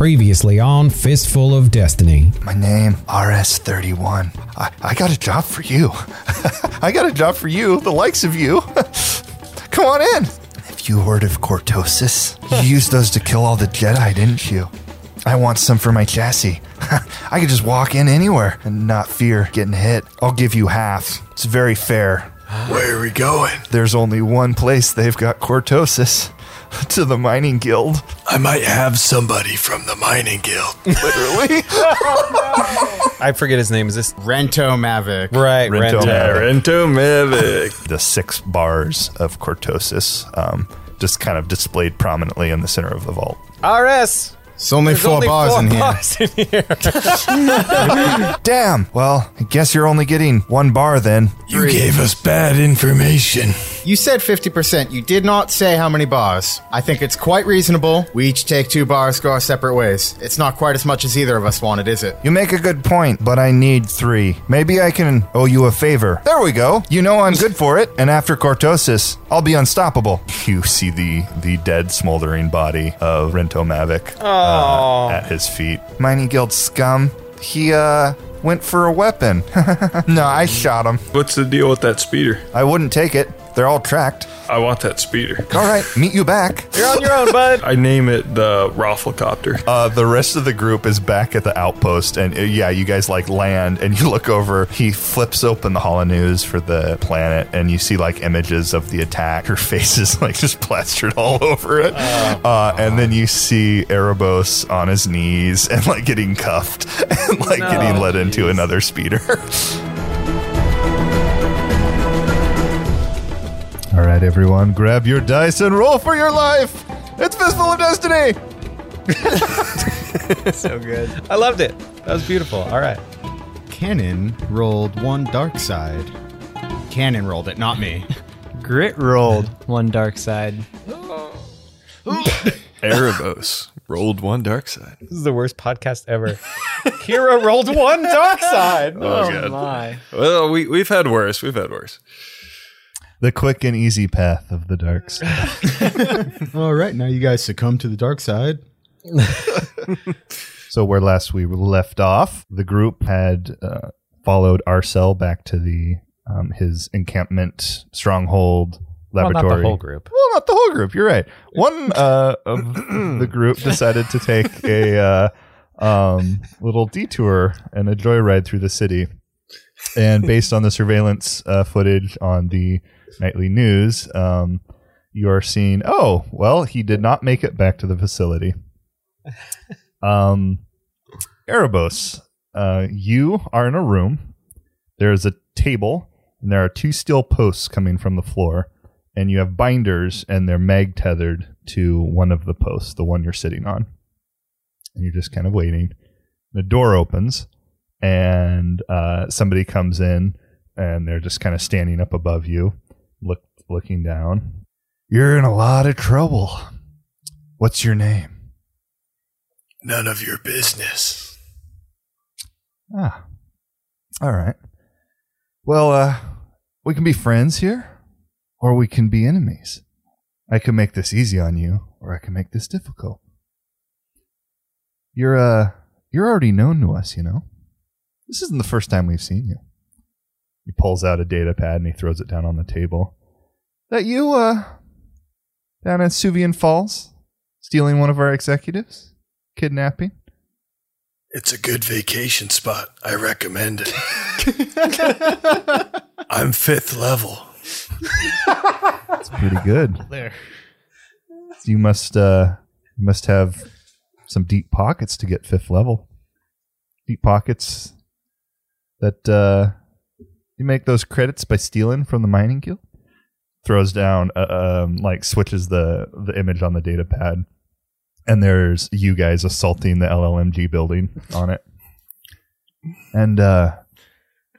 Previously on Fistful of Destiny. My name, RS31. I, I got a job for you. I got a job for you, the likes of you. Come on in. Have you heard of cortosis? You used those to kill all the Jedi, didn't you? I want some for my chassis. I could just walk in anywhere and not fear getting hit. I'll give you half. It's very fair. Where are we going? There's only one place they've got cortosis. To the mining guild. I might have somebody from the mining guild. Literally. I forget his name. Is this Rento Mavic. right? Rento Rento. Mavic. Rento Mavic. the six bars of cortosis um, just kind of displayed prominently in the center of the vault. RS. It's only There's four only bars four in here. bars in here. Damn. Well, I guess you're only getting one bar then. You gave us bad information. You said 50%. You did not say how many bars. I think it's quite reasonable. We each take two bars, go our separate ways. It's not quite as much as either of us wanted, is it? You make a good point, but I need three. Maybe I can owe you a favor. There we go. You know I'm good for it, and after cortosis, I'll be unstoppable. You see the the dead, smoldering body of Rento Mavic uh, at his feet. Mining Guild scum. He uh went for a weapon. no, I shot him. What's the deal with that speeder? I wouldn't take it. They're all tracked. I want that speeder. All right, meet you back. You're on your own, bud. I name it the Rafflecopter. Uh, the rest of the group is back at the outpost, and uh, yeah, you guys like land, and you look over. He flips open the Holo News for the planet, and you see like images of the attack. Her face is like just plastered all over it, uh, and then you see Erebos on his knees and like getting cuffed and like getting led into another speeder. All right, everyone, grab your dice and roll for your life. It's Fistful of Destiny. so good. I loved it. That was beautiful. All right. Cannon rolled one dark side. Cannon rolled it, not me. Grit rolled one dark side. Erebos rolled one dark side. This is the worst podcast ever. Kira rolled one dark side. Oh, Oh my. Well, we, we've had worse. We've had worse. The quick and easy path of the dark side. All right, now you guys succumb to the dark side. So where last we left off, the group had uh, followed Arcel back to the um, his encampment stronghold laboratory. Well, laboratory. not the whole group. Well, not the whole group. You're right. One uh, of the group decided to take a uh, um, little detour and a joyride through the city. And based on the surveillance uh, footage on the nightly news, um, you are seeing. Oh, well, he did not make it back to the facility. Um, Erebos, uh, you are in a room. There is a table, and there are two steel posts coming from the floor, and you have binders, and they're mag tethered to one of the posts, the one you're sitting on. And you're just kind of waiting. The door opens, and uh, somebody comes in, and they're just kind of standing up above you, looking down. You're in a lot of trouble. What's your name? None of your business. Ah. All right. Well, uh, we can be friends here, or we can be enemies. I can make this easy on you, or I can make this difficult. You're, uh, you're already known to us, you know? This isn't the first time we've seen you. He pulls out a data pad and he throws it down on the table. That you, uh, down at Suvian Falls, stealing one of our executives? Kidnapping? It's a good vacation spot. I recommend it. I'm fifth level. It's pretty good. There. You must uh you must have some deep pockets to get fifth level. Deep pockets that uh you make those credits by stealing from the mining guild. Throws down uh, um like switches the the image on the data pad and there's you guys assaulting the LLMG building on it. And uh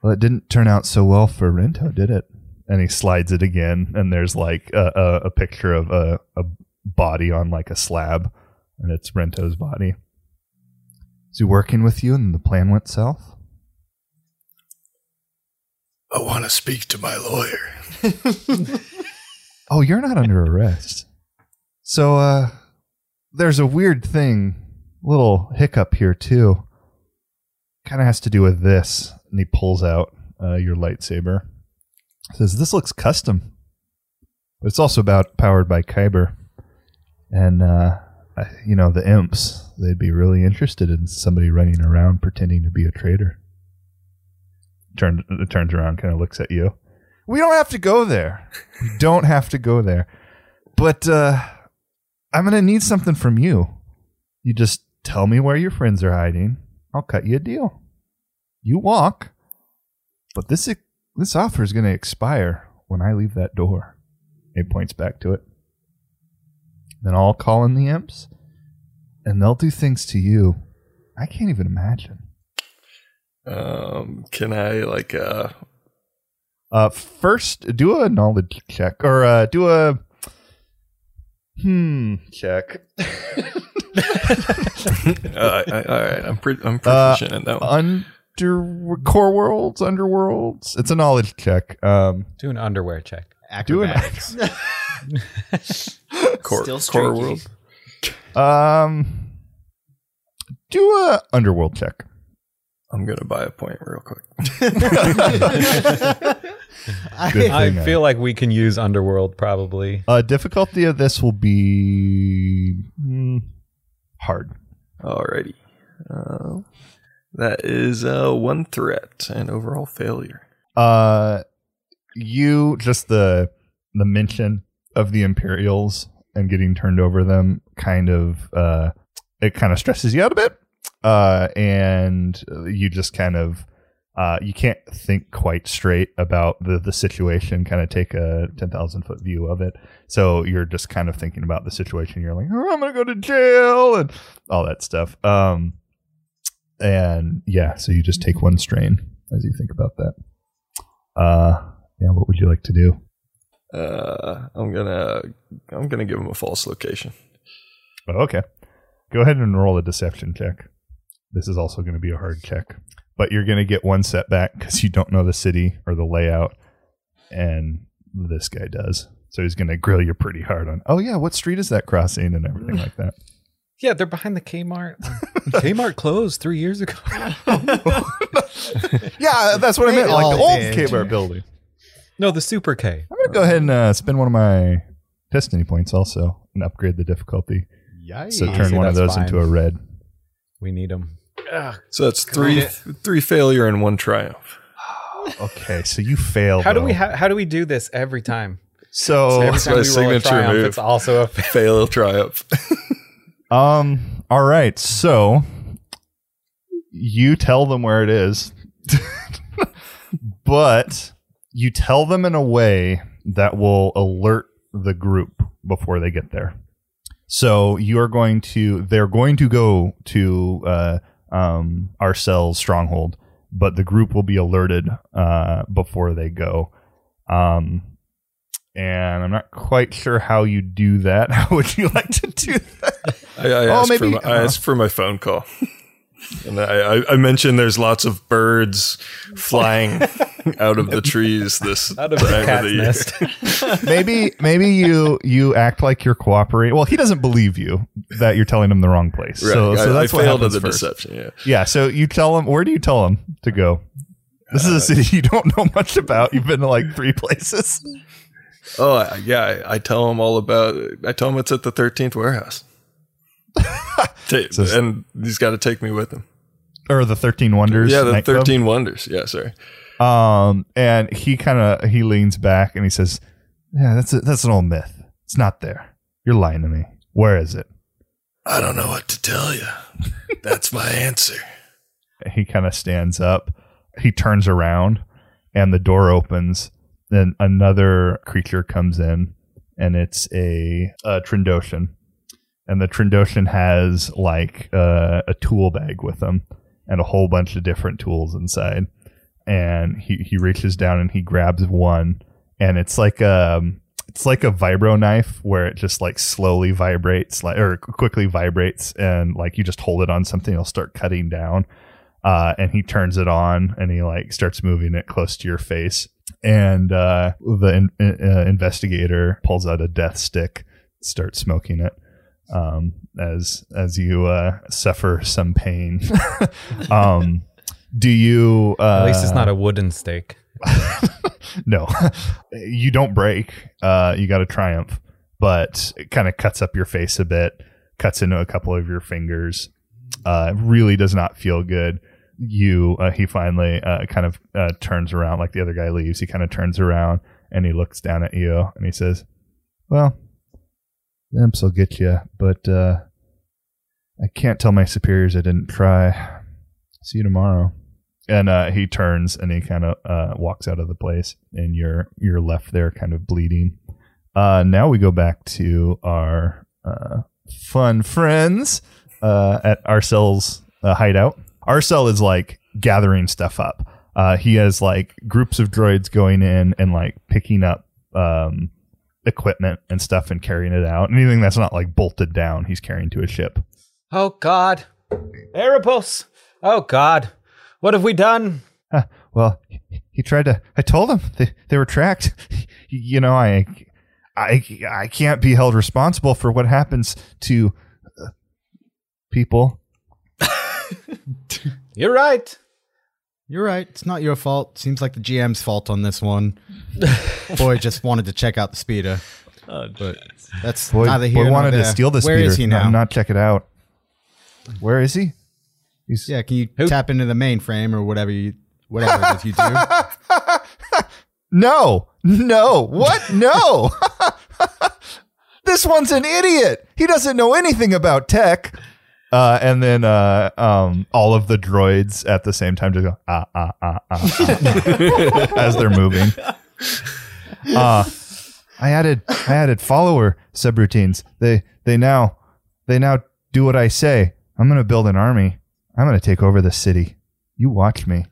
well it didn't turn out so well for Rento, did it? And he slides it again and there's like a, a, a picture of a, a body on like a slab and it's Rento's body. Is he working with you and the plan went south? I want to speak to my lawyer. Oh, you're not under arrest. So uh there's a weird thing little hiccup here too. Kind of has to do with this. And he pulls out uh, your lightsaber. Says, This looks custom. But it's also about powered by Kyber. And, uh, you know, the imps, they'd be really interested in somebody running around pretending to be a traitor. Turn, turns around, kind of looks at you. We don't have to go there. We don't have to go there. But uh, I'm going to need something from you. You just tell me where your friends are hiding. I'll cut you a deal. You walk, but this this offer is going to expire when I leave that door. It points back to it. Then I'll call in the imps, and they'll do things to you I can't even imagine. Um, can I like uh Uh, first, do a knowledge check or uh, do a hmm check. uh, I, all right, I'm pretty I'm Uh, proficient in that one. Under core worlds, underworlds. It's a knowledge check. Um, Do an underwear check. do an Acrobatics. core, still core world. um, do a underworld check. I'm gonna buy a point real quick. Good I thing I- feel like we can use underworld probably. Uh, difficulty of this will be hmm, hard. Alrighty. Uh, that is uh, one threat and overall failure. Uh, you just the the mention of the Imperials and getting turned over them kind of uh it kind of stresses you out a bit. Uh, and you just kind of uh you can't think quite straight about the the situation. Kind of take a ten thousand foot view of it. So you're just kind of thinking about the situation. You're like, oh, I'm gonna go to jail and all that stuff. Um, and yeah, so you just take one strain as you think about that. Uh, yeah. What would you like to do? Uh, I'm gonna I'm gonna give him a false location. Oh, okay. Go ahead and roll a deception check. This is also going to be a hard check, but you're going to get one setback because you don't know the city or the layout, and this guy does. So he's going to grill you pretty hard on. Oh yeah, what street is that crossing and everything like that. Yeah, they're behind the Kmart. Kmart closed three years ago. Yeah, that's what I meant. Like the old did. Kmart building. No, the Super K. I'm going to go ahead and uh, spend one of my destiny points also and upgrade the difficulty. Yikes. So Easy, turn one of that's those into a red. We need them. So that's three three failure and one triumph. Okay, so you failed. How do we ha- how do we do this every time? So every time my we roll a signature triumph, move. it's also a fail. Fail triumph. Um. All right. So you tell them where it is, but you tell them in a way that will alert the group before they get there. So you are going to. They're going to go to uh, um, Arcel's stronghold, but the group will be alerted uh, before they go. Um. And I'm not quite sure how you do that. How would you like to do that? I, I, Oh, asked, maybe- for my, I asked for my phone call. And I, I, I mentioned there's lots of birds flying out of the trees this Out of the time cat's the year. nest. maybe maybe you you act like you're cooperating. Well, he doesn't believe you that you're telling him the wrong place. Right. So, I, so that's I what failed at the first. deception. Yeah. Yeah. So you tell him. Where do you tell him to go? This is a uh, city you don't know much about. You've been to like three places. Oh yeah, I, I tell him all about. I tell him it's at the thirteenth warehouse. Ta- So- and he's got to take me with him. Or the Thirteen Wonders. yeah, the thirteen wonders. Yeah, sorry. Um, and he kind of he leans back and he says, "Yeah, that's a, that's an old myth. It's not there. You're lying to me. Where is it?" I don't know what to tell you. That's my answer. he kind of stands up. He turns around, and the door opens. Then another creature comes in, and it's a, a Trandoshan. And the Trandoshan has like uh, a tool bag with him, and a whole bunch of different tools inside. And he he reaches down and he grabs one, and it's like um it's like a vibro knife where it just like slowly vibrates like or quickly vibrates and like you just hold it on something it'll start cutting down. Uh, and he turns it on and he like starts moving it close to your face. And uh, the in, uh, investigator pulls out a death stick starts smoking it um, as as you uh, suffer some pain. um, do you? Uh, At least it's not a wooden stake. no, you don't break. Uh, you got a triumph, but it kind of cuts up your face a bit, cuts into a couple of your fingers. Uh, really does not feel good. You, uh, he finally uh, kind of uh, turns around, like the other guy leaves. He kind of turns around and he looks down at you and he says, "Well, imps will get you, but uh, I can't tell my superiors I didn't try. See you tomorrow." and uh, he turns and he kind of uh, walks out of the place, and you're you're left there, kind of bleeding. Uh, now we go back to our uh, fun friends uh, at Arcel's uh, hideout. Arcel is like gathering stuff up. Uh, he has like groups of droids going in and like picking up um, equipment and stuff and carrying it out. Anything that's not like bolted down, he's carrying to a ship. Oh God, Erebos! Oh God, what have we done? Huh, well, he- he tried to. I told him they, they were tracked. You know, I, I, I can't be held responsible for what happens to uh, people. You're right. You're right. It's not your fault. Seems like the GM's fault on this one. Boy just wanted to check out the speeder. Oh, but that's Boy, neither here boy nor wanted there. to steal the Where speeder. is he No, now? Not check it out. Where is he? He's yeah, can you Who- tap into the mainframe or whatever you whatever it is you do? no, no. What? No. this one's an idiot. He doesn't know anything about tech. Uh, and then uh, um, all of the droids at the same time just go ah ah ah ah, ah as they're moving. Uh, I added I added follower subroutines. They they now they now do what I say. I'm gonna build an army. I'm gonna take over the city. You watch me.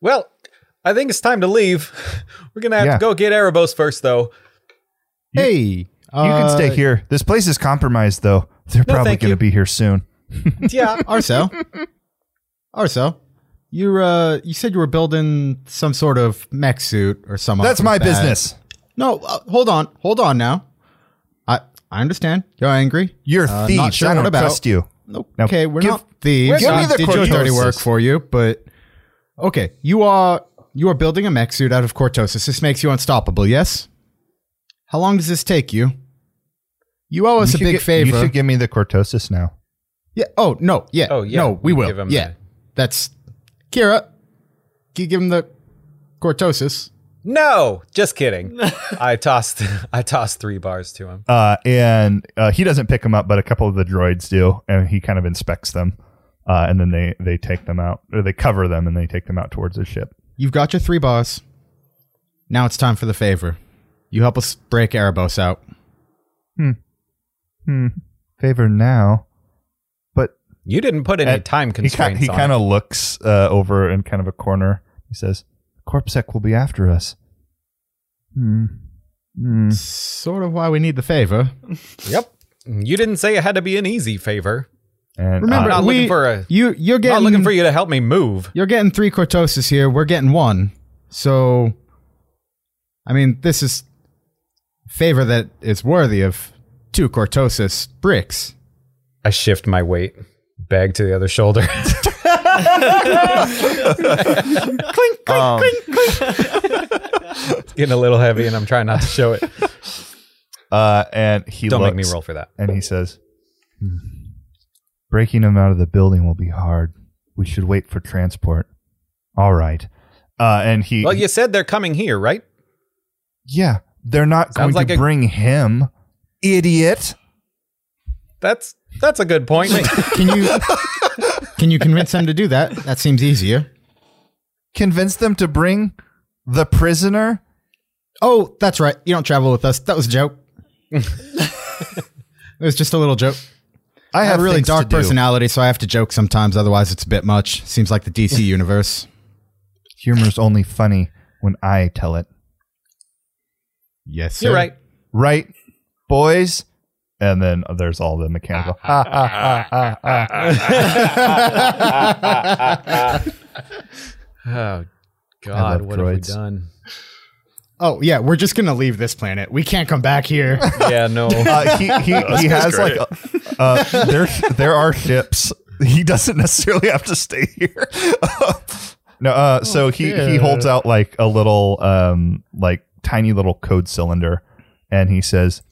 Well, I think it's time to leave. We're gonna have Yeah. to go get Erebos first, though. hey, You can stay here. This place is compromised, though. They're No, probably going to you. be here soon. Yeah, Arcel. Arcel. You uh you said you were building some sort of mech suit or some That's my that. business. No, uh, hold on. Hold on now. I I understand. You're angry. You're Uh, thieves. not sure I what don't about. trust you. Now, Okay, we're give- not thieves. give me We the did your dirty work for you, but okay, you are you are building a mech suit out of Cortosis. This makes you unstoppable. Yes. How long does this take you? You owe us You a big get- favor. You should give me the Cortosis now. yeah. Oh no. Yeah. Oh, yeah. No, we You will. give him yeah. the- That's Kira. Can you give him the Cortosis? no, just kidding. I tossed, I tossed three bars to him. Uh, and uh, he doesn't pick them up, but a couple of the droids do, and he kind of inspects them. Uh, and then they, they take them out, or they cover them and they take them out towards the ship. You've got your three bars. Now it's time for the favor. You help us break Erebos out. Hmm. Hmm. Favor now. But You didn't put any And time he, ki- constraints. he kind of looks uh, over in kind of a corner. He says, Corpsec will be after us. Hmm. Hmm. Sort of why we need the favor. Yep. You didn't say it had to be an easy favor. And Remember, uh, not we, looking for a- you. You're I'm getting not looking for you to help me move. You're getting three Cortosis here. We're getting one. So, I mean, this is favor that is worthy of two Cortosis bricks. I shift my weight, bag to the other shoulder. um, It's getting a little heavy, and I'm trying not to show it. uh, and he Don't looks, make me roll for that. and he says, "Hmm. "Breaking him out of the building will be hard. We should wait for transport." All right. Uh, and he, Well, you said they're coming here, right? yeah, they're not Sounds going like to a- bring him, idiot. That's that's a good point. Can you can you convince them to do that? That seems easier. Convince them to bring the prisoner. Oh, that's right. You don't travel with us. That was a joke. it was just a little joke. I I have have a really dark personality, so I have to joke sometimes. Otherwise, it's a bit much. Seems like the DC universe. Humor's only funny when I tell it. Yes, sir. You're right. right, boys? And then there's all the mechanical. ha, ha, ha, ha, ha. Oh God, love what have we done? Oh yeah, we're just gonna leave this planet. We can't come back here. Yeah, no. Uh, he he, he has like a, uh, there there are ships. He doesn't necessarily have to stay here. no, uh, so he he holds out like a little um like tiny little code cylinder, and he says,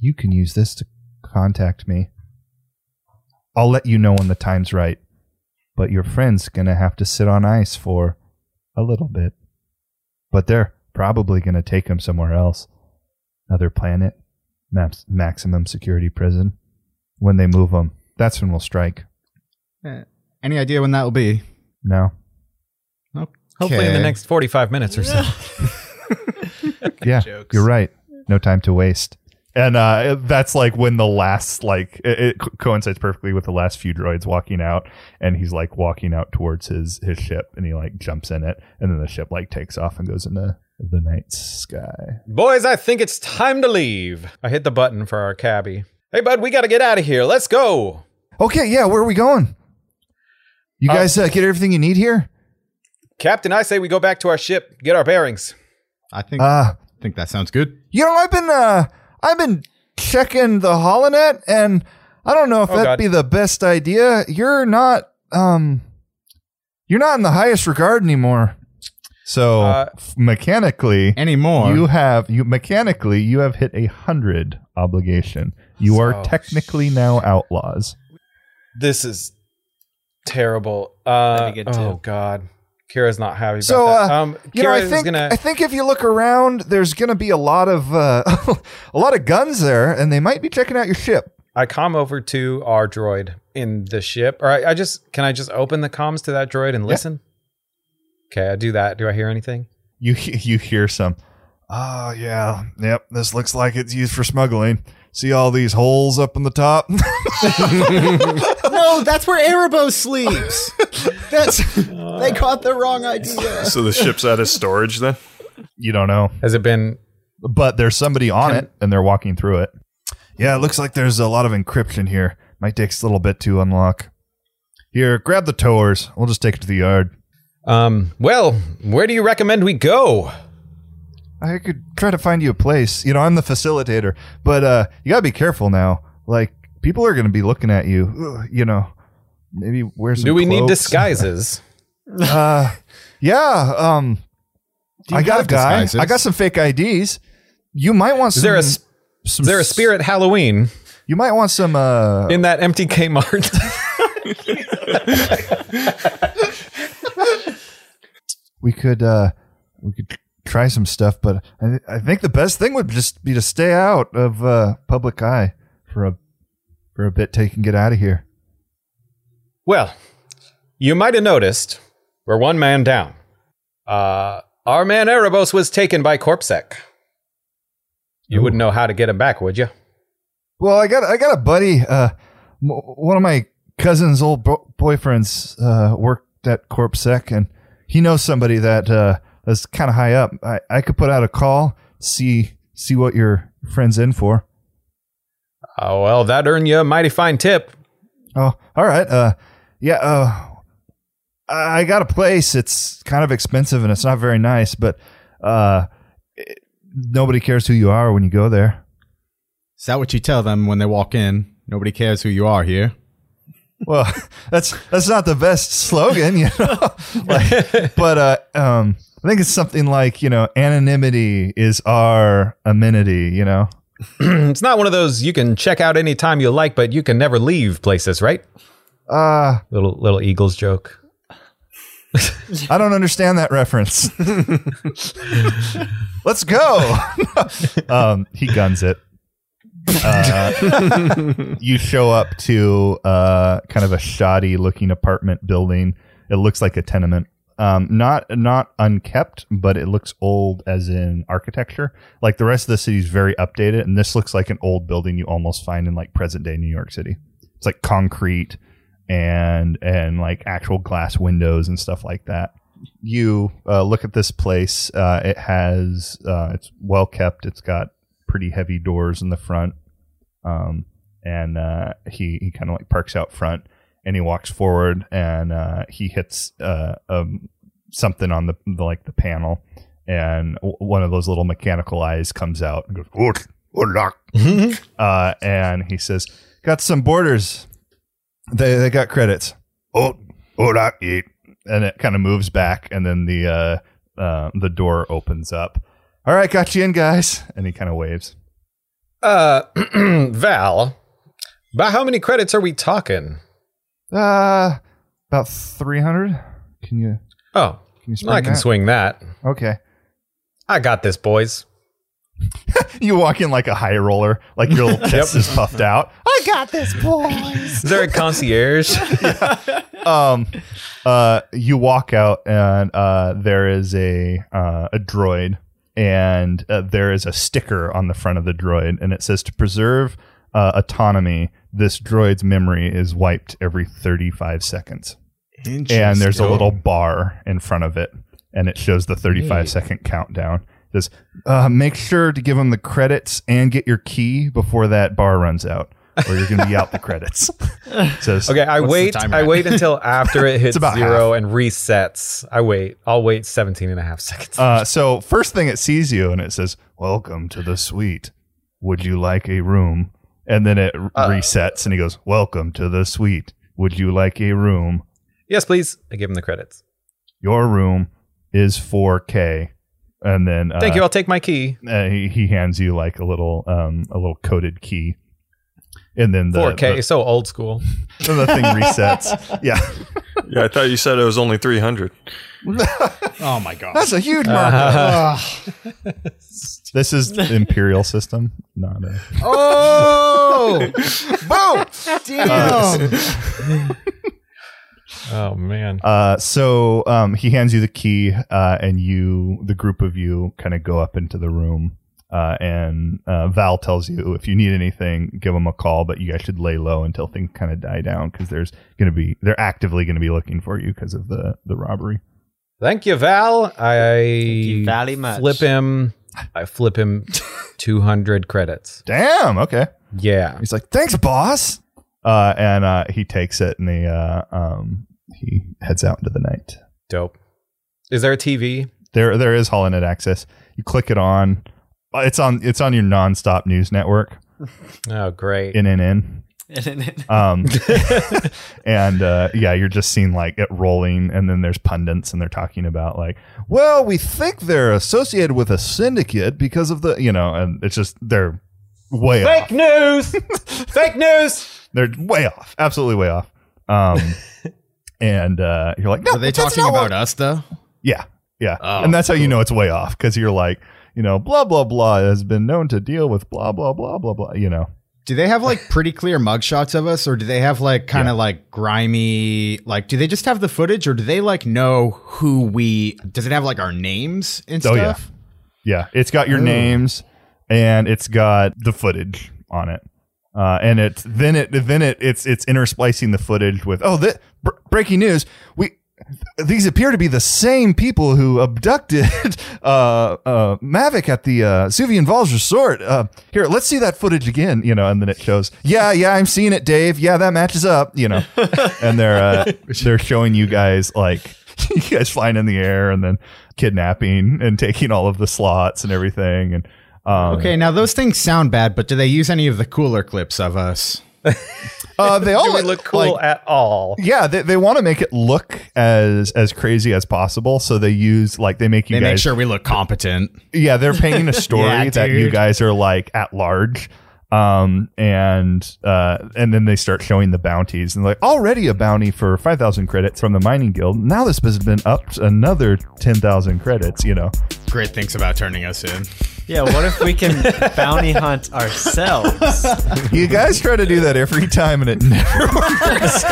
"You can use this to contact me. I'll let you know when the time's right, but your friend's gonna have to sit on ice for a little bit. But they're probably gonna take him somewhere else, another planet." maps, maximum security prison. When they move him, that's when we'll strike. Eh, Any idea when that will be? No, Hopefully in the next 45 minutes or so. yeah, jokes. you're right. No time to waste. And uh, that's like when the last like it, it coincides perfectly with the last few droids walking out, and he's like walking out towards his his ship, and he like jumps in it, and then the ship like takes off and goes into the night sky. Boys, I think it's time to leave. I hit the button for our cabbie. Hey, bud, we got to get out of here. Let's go. Okay, yeah, where are we going? You guys uh, get everything you need here? Captain, I say we go back to our ship, get our bearings. I think Uh, think that sounds good. You know, I've been uh I've been checking the holonet and I don't know if Oh, that'd God. be the best idea. You're not um you're not in the highest regard anymore. So Uh, f- mechanically Anymore. you have you mechanically you have hit a hundred obligation. You are Oh, technically now outlaws. This is terrible. Uh, That'd be good, oh, too. God. Kira's not happy about So, that. uh, um, You know, I think gonna. I think if you look around, there's going to be a lot of uh, a lot of guns there, and they might be checking out your ship. I com over to our droid in the ship. Or I, I just can I just open the comms to that droid and listen? Okay, I do that. Do I hear anything? you you hear some oh yeah yep this looks like it's used for smuggling see all these holes up in the top no, that's where Erebos sleeps. That's they got the wrong idea. So the ship's out of storage then? you don't know Has it been? but there's somebody on it and they're walking through it yeah it looks like there's a lot of encryption here might take a little bit to unlock here grab the towers we'll just take it to the yard Um. Well, where do you recommend we go? I could try to find you a place you know i'm the facilitator but uh you gotta be careful now like people are gonna be looking at you Ugh, you know maybe wear some do we need cloaks. disguises? Uh, yeah. Um, Do you I got a have guy. disguises? I got some fake IDs. You might want some. Is there a s- some is there a spirit Halloween You might want some. Uh, in that empty Kmart? we could. Uh, we could try some stuff, but I, I think the best thing would just be to stay out of uh, public eye for a for a bit till you can get out of here. well, you might have noticed we're one man down. Uh, our man Erebos was taken by Corpsec. You wouldn't know how to get him back, would you? Well, I got I got a buddy. Uh, m- one of my cousin's old bo- boyfriends uh, worked at CorpSec, and he knows somebody that uh, that's kind of high up. I, I could put out a call, see see what your friend's in for. Oh well, that earned you a mighty fine tip. Oh, all right. Uh, yeah. Uh, I I got a place. It's kind of expensive and it's not very nice, but uh, it- nobody cares who you are when you go there. Is that what you tell them when they walk in? Nobody cares who you are here. Well, that's that's not the best slogan, you know. like, but uh, um, I think it's something like you know, anonymity is our amenity. You know. It's not one of those you can check out anytime you like, but you can never leave places, right? Uh, Little little Eagles joke. I don't understand that reference. Let's go. um, he guns it. Uh, you show up to uh, kind of a shoddy looking apartment building. It looks like a tenement. Um, not not unkept, but it looks old as in architecture. Like the rest of the city is very updated, and this looks like an old building you almost find in like present day New York City. It's like concrete and and like actual glass windows and stuff like that. You uh, look at this place. Uh, it has uh, it's well kept. It's got pretty heavy doors in the front. Um, and uh, he he kind of like parks out front and he walks forward and uh, he hits uh, um, something on the, the like the panel and w- one of those little mechanical eyes comes out and goes, "Good, good luck." uh, and he says, "Got some borders. They they got credits. Oh, oh, that eat." And it kind of moves back, and then the uh, uh, the door opens up. All right, got you in, guys. And he kind of waves. Uh, Val, about how many credits are we talking? Uh, about three hundred. Can you Oh, can you swing I can that? swing that. Okay. I got this, boys. You walk in like a high roller, like your little chest is puffed out. I got this, boys. Is there a concierge? um, uh, you walk out and uh, there is a uh, a droid, and uh, there is a sticker on the front of the droid, and it says to preserve uh, autonomy. This droid's memory is wiped every thirty five seconds, and there's a little bar in front of it, and it shows the 35 second countdown. It says, uh, make sure to give them the credits and get your key before that bar runs out, or you're going to be out the credits. It says, Okay, I What's the wait. timer I at? wait until after it hits about zero and resets. I wait. I'll wait 17 and a half seconds. Uh, so first thing it sees you and it says, "Welcome to the suite. Would you like a room?" And then it r- resets and he goes, "Welcome to the suite. Would you like a room? yes, please. I give him the credits. Your room is 4K." And then uh, Thank you. I'll take my key. uh, he, he hands you like a little um a little coded key. And then the 4K. the, so old school. then the thing resets. Yeah. Yeah, I thought you said it was only 300. Oh my god. That's a huge markup. this is the imperial system, not a Oh, boom! Damn. Oh man. Uh, so um, he hands you the key, uh, and you, the group of you, kind of go up into the room. Uh, and uh, Val tells you if you need anything, give them a call, but you guys should lay low until things kind of die down because there's going to be they're actively going to be looking for you because of the the robbery. Thank you, Val. I you very much. flip him. I flip him 200 credits. Damn. Okay. Yeah. He's like, thanks, boss. Uh, and uh, he takes it and he uh, um, he heads out into the night. Dope. Is there a TV? There there is HoloNet access. You click it on. uh, It's on it's on your nonstop news network. Oh, great. NNN. Um, and uh, yeah, you're just seeing like it rolling, and then there's pundits, and they're talking about like, well, we think they're associated with a syndicate because of the, you know, and it's just they're way off. Fake news. Fake news. They're way off, absolutely way off. Um, and uh, you're like, no, Are they talking not what- about us though? Yeah, yeah, Oh, and that's how you know it's way off because you're like, you know, blah blah blah has been known to deal with blah blah blah blah blah. You know, Do they have like pretty clear mugshots of us, or do they have like kind of like grimy? Like, do they just have the footage, or do they like know who we? Does it have like our names and Oh, yeah. stuff? Yeah, it's got your names and it's got the footage on it. Uh, and it's then it then it it's it's intersplicing the footage with oh the br- breaking news we these appear to be the same people who abducted uh, uh, Mavic at the uh, Suvian Falls Resort. Uh, here, let's see that footage again. You know, and then it shows, yeah, yeah, I'm seeing it, Dave. Yeah, that matches up. You know, and they're uh, they're showing you guys like you guys flying in the air and then kidnapping and taking all of the slots and everything. And um, Okay, now those things sound bad, but do they use any of the cooler clips of us? Uh, they all we look cool like, at all? yeah, they, they want to make it look as as crazy as possible. So they use like they make you They guys make sure we look competent. yeah, they're painting a story Yeah, that you guys are like at large. Um and uh and then they start showing the bounties and like already a bounty for five thousand credits from the mining guild. Now this has been upped another ten thousand credits, you know. Great things about turning us in. Yeah, what if we can bounty hunt ourselves? You guys try to do that every time and it never works.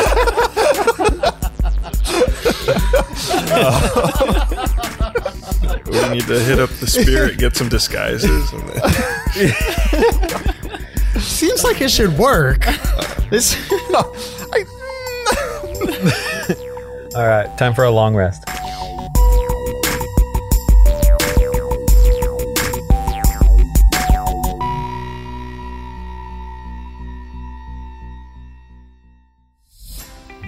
We need to hit up the spirit, get some disguises. Seems like it should work. This All right, time for a long rest.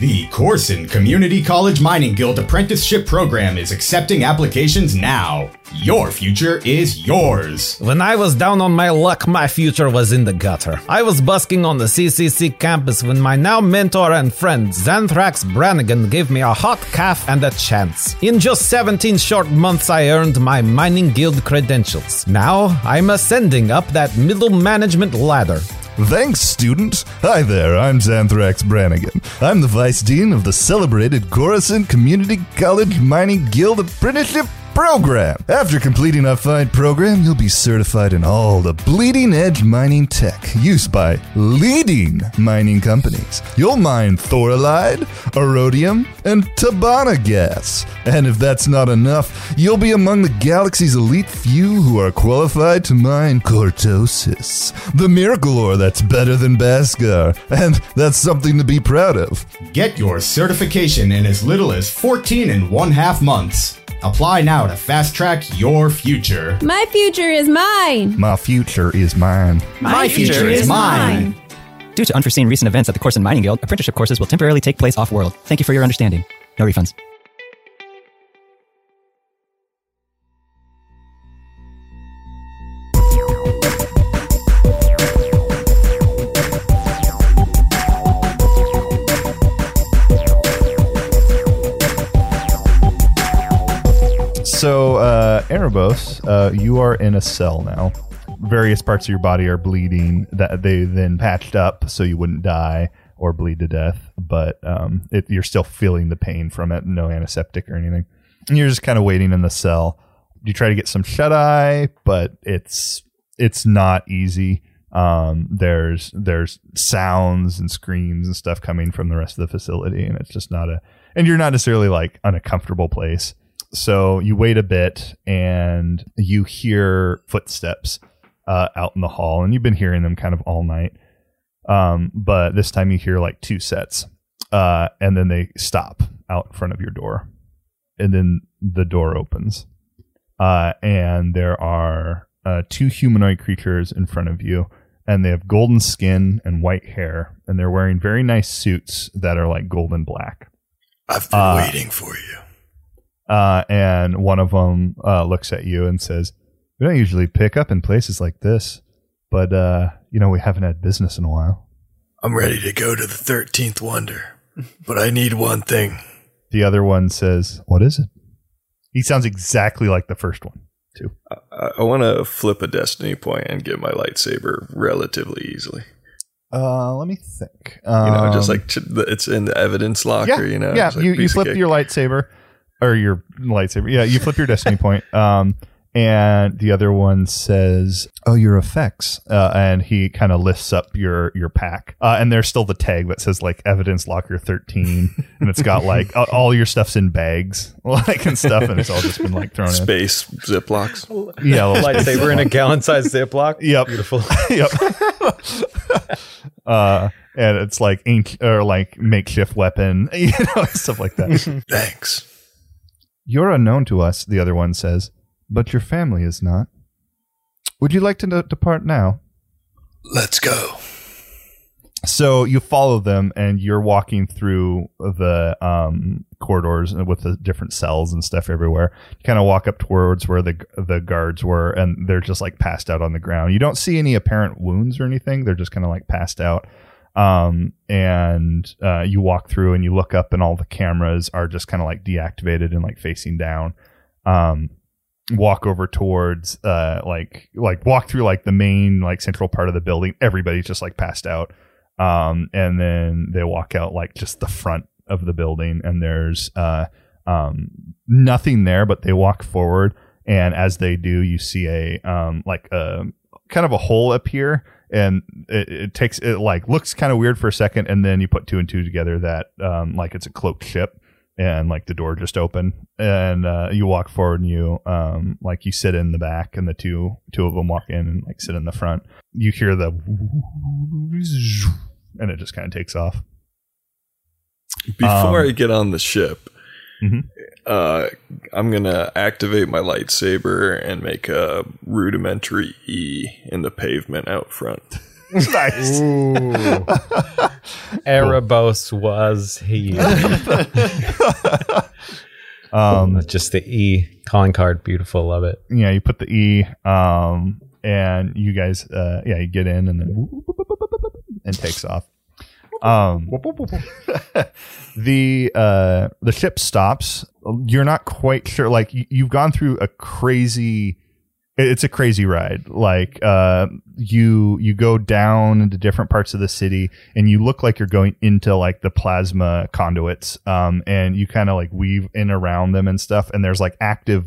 The Corson Community College Mining Guild Apprenticeship Program is accepting applications now. Your future is yours. When I was down on my luck, my future was in the gutter. I was busking on the CCC campus when my now mentor and friend Xanthrax Brannigan gave me a hot caf and a chance. In just 17 short months, I earned my mining guild credentials. Now I'm ascending up that middle management ladder. Thanks, student. Hi there, I'm Xanthrax Brannigan. I'm the Vice Dean of the celebrated Coruscant Community College Mining Guild Apprenticeship Program. After completing our fine program, you'll be certified in all the bleeding edge mining tech used by leading mining companies. You'll mine thorilide, aurodium, and Tibanna gas. And if that's not enough, you'll be among the galaxy's elite few who are qualified to mine cortosis, the miracle ore that's better than Beskar. And that's something to be proud of. Get your certification in as little as 14 and one half months. Apply now to fast track your future. My future is mine. My future is mine. My future is mine. Due to unforeseen recent events at the Corson Mining Guild, apprenticeship courses will temporarily take place off world. Thank you for your understanding. No refunds. So, uh, Erebos, uh, you are in a cell now. Various parts of your body are bleeding. That they then patched up so you wouldn't die or bleed to death. But um, it, you're still feeling the pain from it. No antiseptic or anything. And you're just kind of waiting in the cell. You try to get some shut eye, but it's it's not easy. Um, there's there's sounds and screams and stuff coming from the rest of the facility, and it's just not a. And you're not necessarily like on a comfortable place. So you wait a bit and you hear footsteps uh, out in the hall, and you've been hearing them kind of all night. Um, but this time you hear like two sets, uh, and then they stop out in front of your door, and then the door opens, uh, and there are uh, two humanoid creatures in front of you, and they have golden skin and white hair, and they're wearing very nice suits that are like golden black. I've been Uh, waiting for you. Uh, and one of them uh, looks at you and says, "We don't usually pick up in places like this, but uh, you know we haven't had business in a while." I'm ready to go to the 13th wonder, but I need one thing. The other one says, "What is it?" He sounds exactly like the first one too. I, I want to flip a destiny point and get my lightsaber relatively easily. Uh, let me think. You know, just Um, like ch- the- it's in the evidence locker. yeah, you know, yeah. It's like you you flip your lightsaber or your lightsaber. Yeah, you flip your destiny point. Um, and the other one says, "Oh, your effects." Uh, and he kind of lifts up your your pack. Uh, and there's still the tag that says like evidence locker 13, and it's got like all- all your stuff's in bags, like and stuff, and it's all just been like thrown in. space ziplocs. Yeah, little space Lightsaber in a gallon-sized Ziploc. Yep. Beautiful. yep. uh, and it's like ink or like makeshift weapon, you know, stuff like that. Thanks. You're unknown to us, the other one says, but your family is not. Would you like to no- depart now? Let's go. So you follow them, and you're walking through the um, corridors with the different cells and stuff everywhere. You kind of walk up towards where the the guards were, and they're just like passed out on the ground. You don't see any apparent wounds or anything. They're just kind of like passed out. Um, and uh, you walk through, and you look up, and all the cameras are just kind of like deactivated and like facing down. Um, walk over towards uh like like walk through like the main like central part of the building. Everybody's just like passed out. Um and then they walk out like just the front of the building and there's uh um nothing there but they walk forward. And as they do you see a um like a kind of a hole appear and it, it takes it like looks kind of weird for a second and then you put two and two together that um like it's a cloaked ship and like the door just opened and uh, you walk forward and you um like you sit in the back and the two two of them walk in and like sit in the front. You hear the and it just kind of takes off. Before Um, I get on the ship, Mhm. uh, I'm gonna activate my lightsaber and make a rudimentary E in the pavement out front. nice Erebos was he. Um, Just the E calling card. Beautiful. Love it. yeah, you put the E, um, and you guys, uh, yeah, you get in and then and takes off. Um, the uh, the ship stops. You're not quite sure. Like you, you've gone through a crazy. It's a crazy ride. Like uh, you you go down into different parts of the city, and you look like you're going into like the plasma conduits. Um, and you kind of like weave in around them and stuff. And there's like active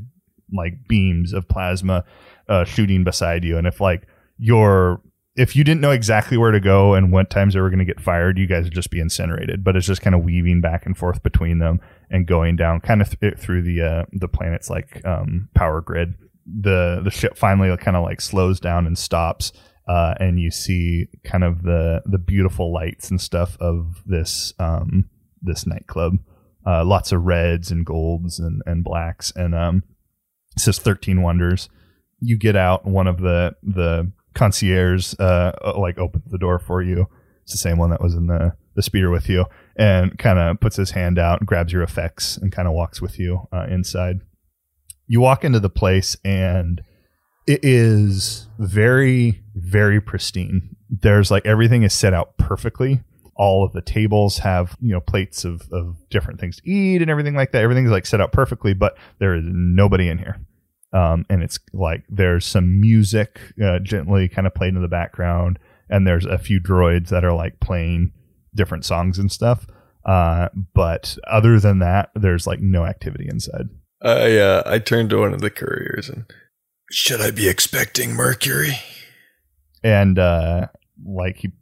like beams of plasma uh, shooting beside you. And if like you're if you didn't know exactly where to go and what times they were going to get fired, you guys would just be incinerated. But it's just kind of weaving back and forth between them and going down kind of th- through the uh, the planet's like um, power grid. The the ship finally kind of like slows down and stops, uh, and you see kind of the the beautiful lights and stuff of this um, this nightclub. Uh, lots of reds and golds and, and blacks, and um, it says 13 wonders you get out one of the the concierge uh like opens the door for you. It's the same one that was in the the speeder with you and kind of puts his hand out and grabs your effects and kind of walks with you uh, inside. You walk into the place and it is very very pristine. There's like everything is set out perfectly. All of the tables have you know plates of, of different things to eat and everything like that. Everything's like set out perfectly but there is nobody in here um, and it's like there's some music uh, gently kind of played in the background and there's a few droids that are like playing different songs and stuff uh, but other than that there's like no activity inside I uh, I turned to one of the couriers and should I be expecting Mercury? and uh, like he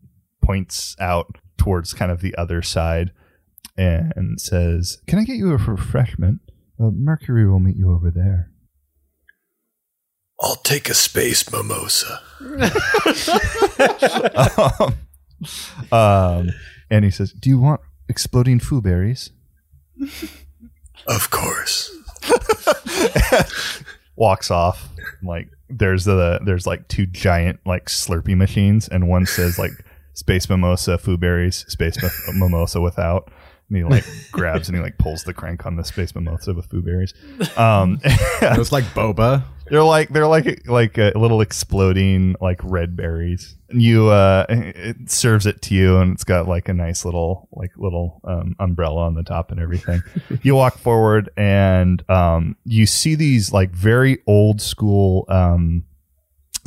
points out towards kind of the other side and says, "Can I get you a refreshment? Uh, Mercury will meet you over there." I'll take a space mimosa. um, um, and he says, "Do you want exploding foo berries?" Of course. Walks off. Like there's the there's like two giant like Slurpee machines, and one says like space mimosa foo berries, space mi- mimosa without. And he like grabs and he like pulls the crank on the space mimosa with foo berries. Um, It was like boba. They're like they're like like a little exploding like red berries. And you uh it serves it to you and it's got like a nice little like little um, umbrella on the top and everything. you walk forward and um you see these like very old school um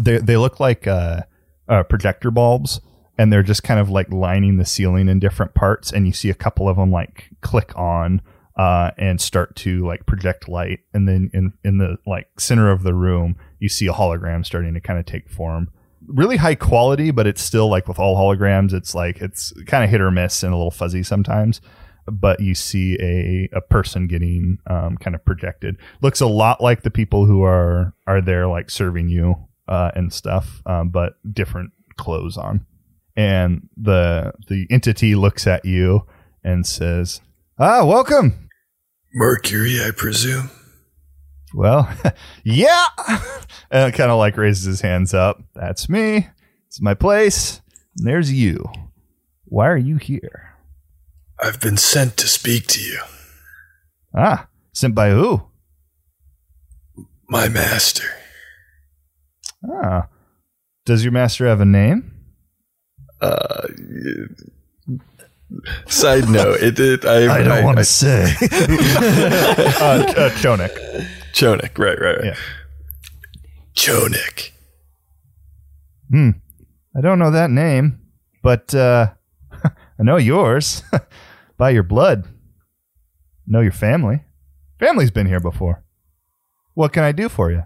they they look like uh, uh projector bulbs and they're just kind of like lining the ceiling in different parts and you see a couple of them like click on uh, and start to like project light. And then in in the like center of the room you see a hologram starting to kind of take form. Really high quality but it's still like with all holograms it's like it's kind of hit or miss and a little fuzzy sometimes. But you see a, a person getting um, kind of projected. Looks a lot like the people who are are there like serving you uh, and stuff um, but different clothes on and the the entity looks at you and says ah welcome Mercury, I presume. well, yeah. And kind of like raises his hands up. That's me. It's my place. And there's you. Why are you here? I've been sent to speak to you. Ah, sent by who? My master. Ah. Does your master have a name? Uh, side note, it did. I, I don't want to say. uh, uh, Chonik. Chonik, right, right, right. Yeah. Chonik. Hmm. I don't know that name, but uh, I know yours by your blood. Know your family. Family's been here before. What can I do for you?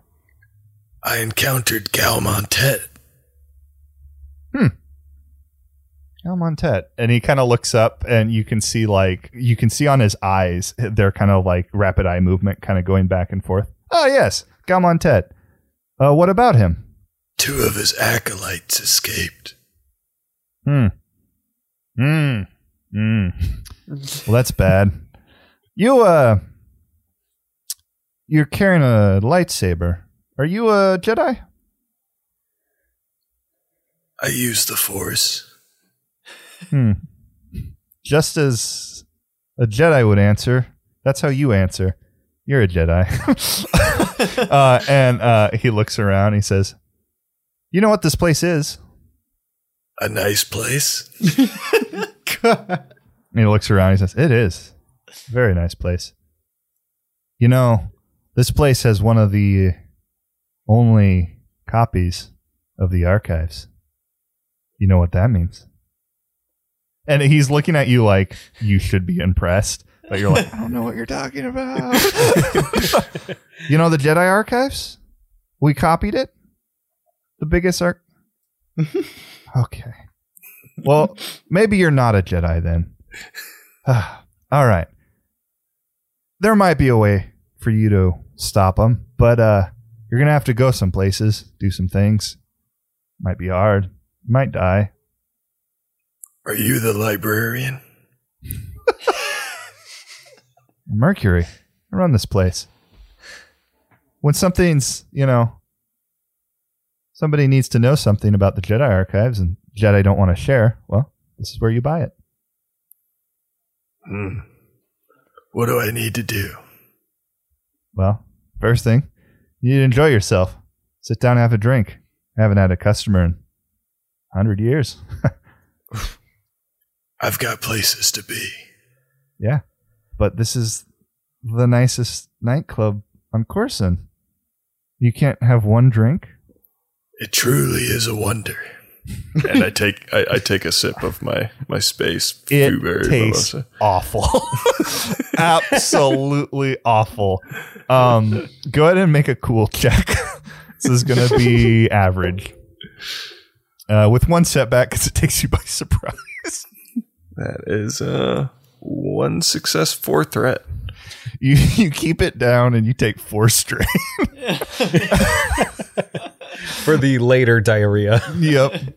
I encountered Gal Montet. Montet. And he kind of looks up and you can see like you can see on his eyes they're kind of like rapid eye movement kind of going back and forth. Oh yes, Galmontet. Uh what about him? Two of his acolytes escaped. Hmm. Hmm. Hmm. well that's bad. You uh you're carrying a lightsaber. Are you a Jedi? I use the Force. Hmm. just as a Jedi would answer. That's how you answer. You're a Jedi. uh, and uh, he looks around. He says, "You know what this place is?" A nice place. He looks around. He says, "It is. Very nice place. You know, this place has one of the only copies of the archives. You know what that means?" And he's looking at you like you should be impressed, but you're like, "I don't know what you're talking about." you know the Jedi archives? We copied it. The biggest arc. okay. Well, maybe you're not a Jedi then. All right. There might be a way for you to stop them, but uh, you're gonna have to go some places, do some things. Might be hard. Might die. Are you the librarian? Mercury, I run this place. When something's, you know, somebody needs to know something about the Jedi archives and Jedi don't want to share, well, this is where you buy it. Hmm. What do I need to do? Well, first thing, you need to enjoy yourself. Sit down and have a drink. I haven't had a customer in 100 years. I've got places to be. yeah. But this is the nicest nightclub on Corson. You can't have one drink? It truly is a wonder. and I take I, I take a sip of my my space. It Blueberry tastes mimosa. awful. Absolutely awful. Um, go ahead and make a cool check. this is going to be average. Uh, with one setback because it takes you by surprise. That is uh one success, four threat. You you keep it down and you take four strain. For the later diarrhea. yep.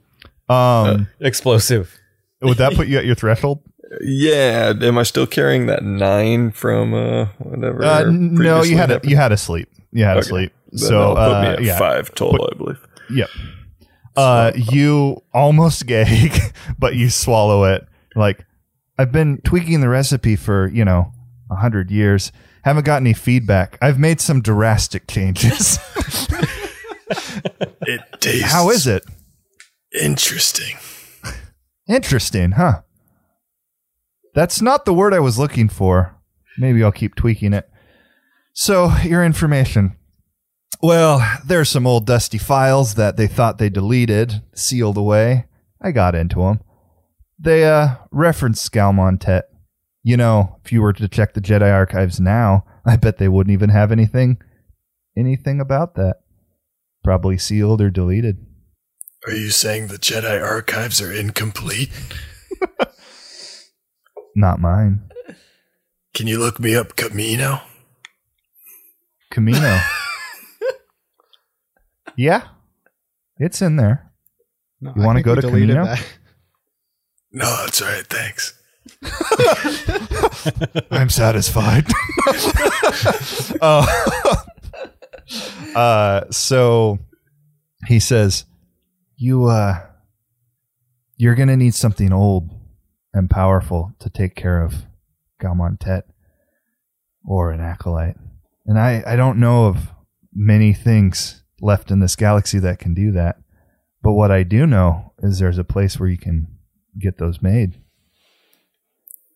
Um, Explosive. would that put you at your threshold? Yeah, am I still carrying that nine from uh whatever? Uh, no, you had a, you had a sleep. You had a sleep. Then So that'll me uh, at yeah, five total, I believe. Yep. Uh, you almost gag, but you swallow it. Like, I've been tweaking the recipe for, you know, a hundred years. Haven't got any feedback. I've made some drastic changes. It tastes. How is it? Interesting. Interesting, huh? That's not the word I was looking for. Maybe I'll keep tweaking it. So, your information. Well, there's some old dusty files that they thought they deleted, sealed away. I got into them. They uh reference Scalmontet. You know, if you were to check the Jedi archives now, I bet they wouldn't even have anything anything about that. Probably sealed or deleted. Are you saying the Jedi archives are incomplete? Not mine. Can you look me up Kamino? Kamino. yeah, it's in there. No, You wanna go to deleted Kamino? that. No, that's all right. Thanks. I'm satisfied. uh, uh, so he says, "You, uh, you're gonna need something old and powerful to take care of Galmontet or an acolyte, and I, I don't know of many things left in this galaxy that can do that. But what I do know is there's a place where you can get those made."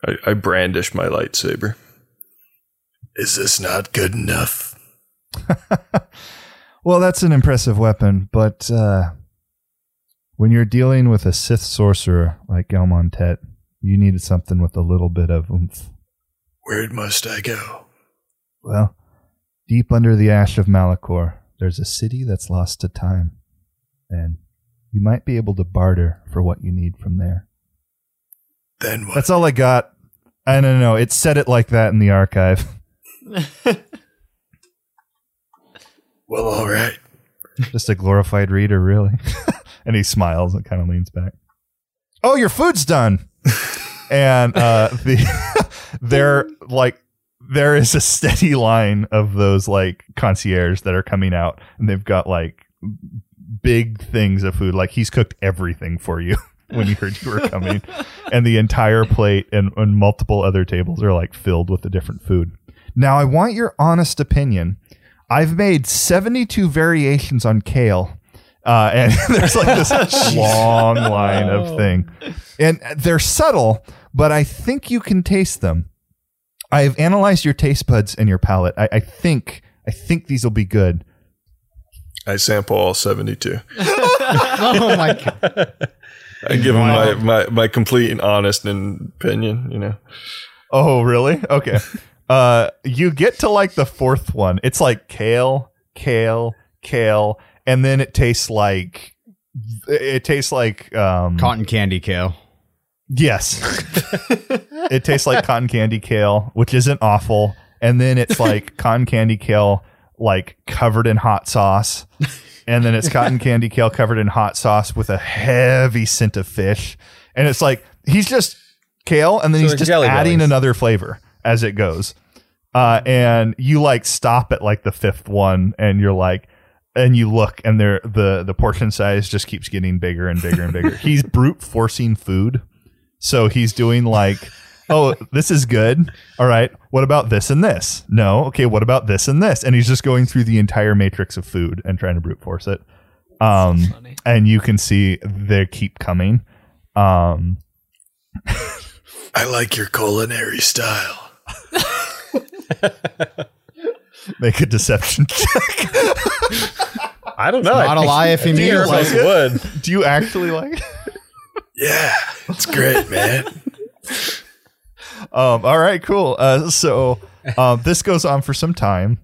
I, I brandish my lightsaber. Is this not good enough? well, that's an impressive weapon, but uh, when you're dealing with a Sith sorcerer like Gelmontet, you needed something with a little bit of oomph. Where must I go? Well, deep under the ash of Malachor, there's a city that's lost to time, and you might be able to barter for what you need from there. Then what? That's all I got. I don't know. It said it like that in the archive. well, all right. Just a glorified reader, really. and he smiles and kind of leans back. Oh, your food's done. and uh, the there like there is a steady line of those like concierge that are coming out, and they've got like big things of food. Like he's cooked everything for you. When you heard you were coming, and the entire plate and, and multiple other tables are like filled with the different food. Now, I want your honest opinion. I've made 72 variations on kale. Uh, and there's like this long line of thing. And they're subtle, but I think you can taste them. I've analyzed your taste buds and your palate. I, I think I think these will be good. I sample all 72. Oh my god. I give them my, my, my complete and honest opinion, you know. Oh, really? Okay. uh, you get to like the fourth one. It's like kale, kale, kale, and then it tastes like it tastes like um Cotton candy kale. yes. it tastes like cotton candy kale, which isn't awful. And then it's like cotton candy kale like covered in hot sauce. And then it's cotton candy kale covered in hot sauce with a heavy scent of fish. And it's like he's just kale and then So he's they're just jelly adding bellies. another flavor as it goes. Uh, and you like stop at like the fifth one and you're like and you look and there the the portion size just keeps getting bigger and bigger and bigger. he's brute forcing food. So he's doing like, oh, this is good. All right. What about this and this? No. Okay. What about this and this? And he's just going through the entire matrix of food and trying to brute force it. Um, and you can see they keep coming. Um, I like your culinary style. make a deception check. I don't know. Not a lie if he I think means Erebos it. would. Do you actually like? it? Yeah, it's great, man. Um, all right, cool. Uh, so um, this goes on for some time,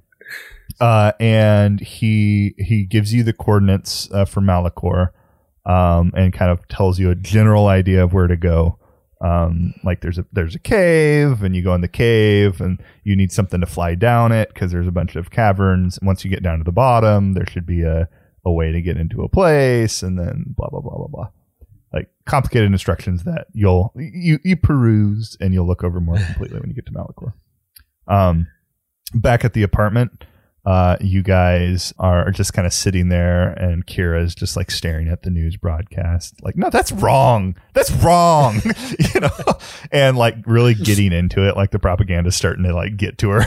uh, and he he gives you the coordinates uh, for Malachor, um, and kind of tells you a general idea of where to go. Um, like there's a there's a cave, and you go in the cave, and you need something to fly down it because there's a bunch of caverns. Once you get down to the bottom, there should be a a way to get into a place, and then blah blah blah blah blah like complicated instructions that you'll you you peruse and you'll look over more completely when you get to Malachor. Um, back at the apartment, uh, you guys are just kind of sitting there, and Kira's just like staring at the news broadcast, like, "No, that's wrong. That's wrong," you know, and like really getting into it. Like the propaganda's starting to like get to her.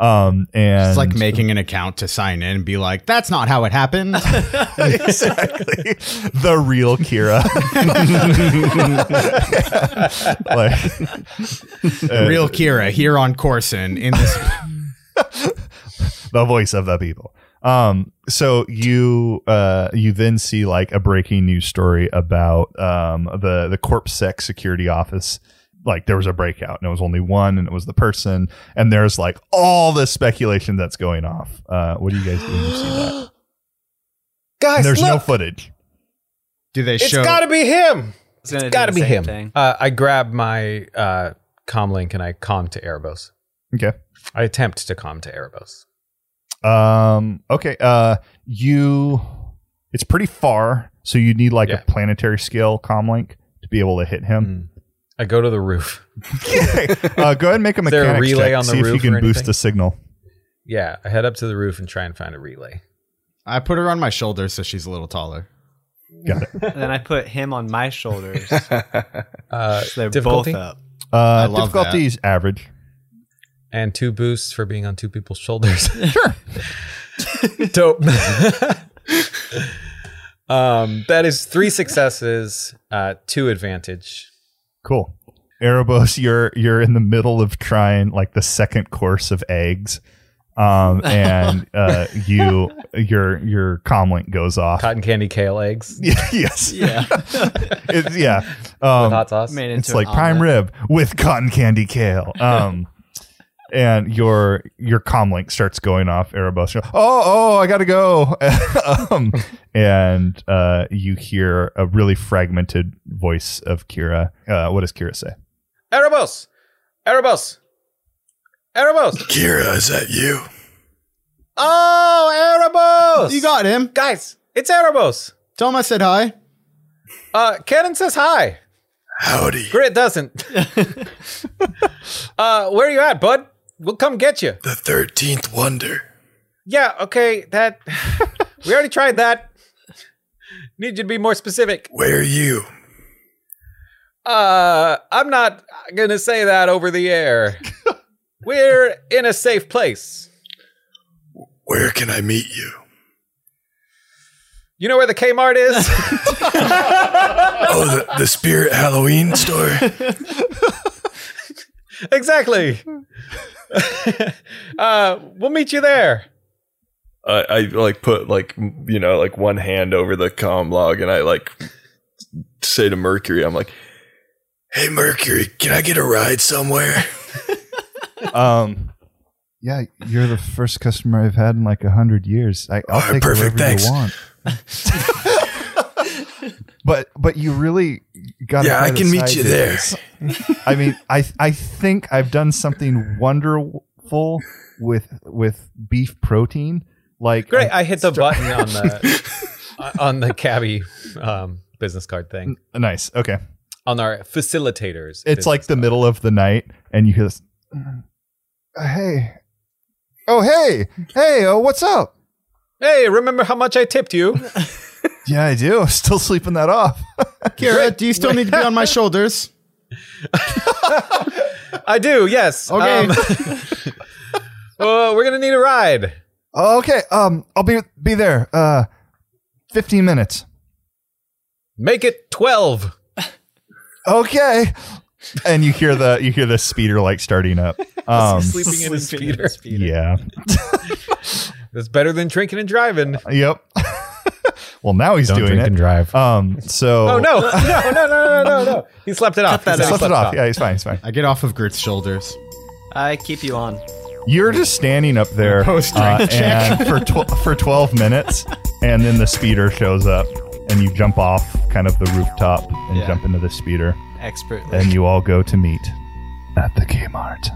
Um, and It's like making an account to sign in and be like, that's not how it happened. exactly the real Kira. like, uh, Real Kira here on Corson in this. the voice of the people. Um, so you uh you then see like a breaking news story about um the the Corp Sec security office. Like there was a breakout and it was only one and it was the person and there's like all this speculation that's going off. Uh, what do you guys do when you see that? Guys, And there's no footage. Do they it's show? got to be him. It's gonna do Got to be him. Uh, I grab my uh, comm link and I comm to Erebos. Okay. I attempt to comm to Erebos. Um. Okay. Uh. You. It's pretty far, so you need like Yeah. a planetary scale comlink to be able to hit him. I go to the roof. uh, go ahead and make a Is there a mechanics relay check. on the see if you roof can boost anything? the signal. Yeah, I head up to the roof and try and find a relay. I put her on my shoulder so she's a little taller. Got it. And then I put him on my shoulders. Uh, So they're difficulty both up. Uh, love difficulty is average. and two boosts for being on two people's shoulders. Sure. Dope. um, that is three successes, uh, two advantage. Cool. Erebos, you're you're in the middle of trying like the second course of eggs, um, and uh, you your your comlink goes off. Cotton candy kale eggs yes, Yeah. It's- yeah. with Um, hot sauce. Made into it's like prime omelet. rib with cotton candy kale. Um, and your your comlink starts going off. Erebos, you're, oh oh, I gotta go. um, and uh, you hear a really fragmented voice of Kira. Uh, what does Kira say? Erebos! Erebos! Erebos! Kira, is that you? Oh, Erebos! You got him. Guys, it's Erebos. Tell him I said hi. Uh, Cannon says hi. Howdy. Grit doesn't. uh, where are you at, bud? We'll come get you. The 13th wonder. Yeah, okay, that. we already tried that. Need you to be more specific. Where are you? Uh, I'm not gonna say that over the air. We're in a safe place. Where can I meet you? You know where the Kmart is? Oh, the, the Spirit Halloween store. exactly. uh, we'll meet you there. I, I like put like you know like one hand over the com log and I like say to Mercury, I'm like, "Hey Mercury, can I get a ride somewhere?" Um, yeah, you're the first customer I've had in like a hundred years. I, I'll All right, take perfect, wherever thanks. you want. but but you really got. yeah, I can meet you there. I mean, I I think I've done something wonderful with with beef protein. Like Great. I hit the button on the on the cabbie um, business card thing nice. Okay, on our facilitators. it's like the business middle of the night, and you hear this. "Uh, Hey, oh hey, hey, oh what's up? Hey, remember how much I tipped you? Yeah, I do. Still sleeping that off. Kira, do you still need to be on my shoulders? I do. Yes. Okay. Um, well, we're gonna need a ride. Oh, okay. Um, I'll be be there. Uh, fifteen minutes. Make it twelve. Okay. And you hear the you hear the speeder like starting up. Um, Sleeping in a speeder. yeah. That's better than drinking and driving. Yep. Well, now he's doing it. drive. Um. So. Oh no! No! No! No! No! No! No! He slept it off. that He out. Slept it off. Yeah, he's fine. He's fine. I get off of Gert's shoulders. I keep you on. You're just standing up there Post uh, drink check. and for tw- for 12 minutes, and then the speeder shows up, and you jump off kind of the rooftop and Yeah. jump into the speeder, Expertly. and you all go to meet at the Kmart.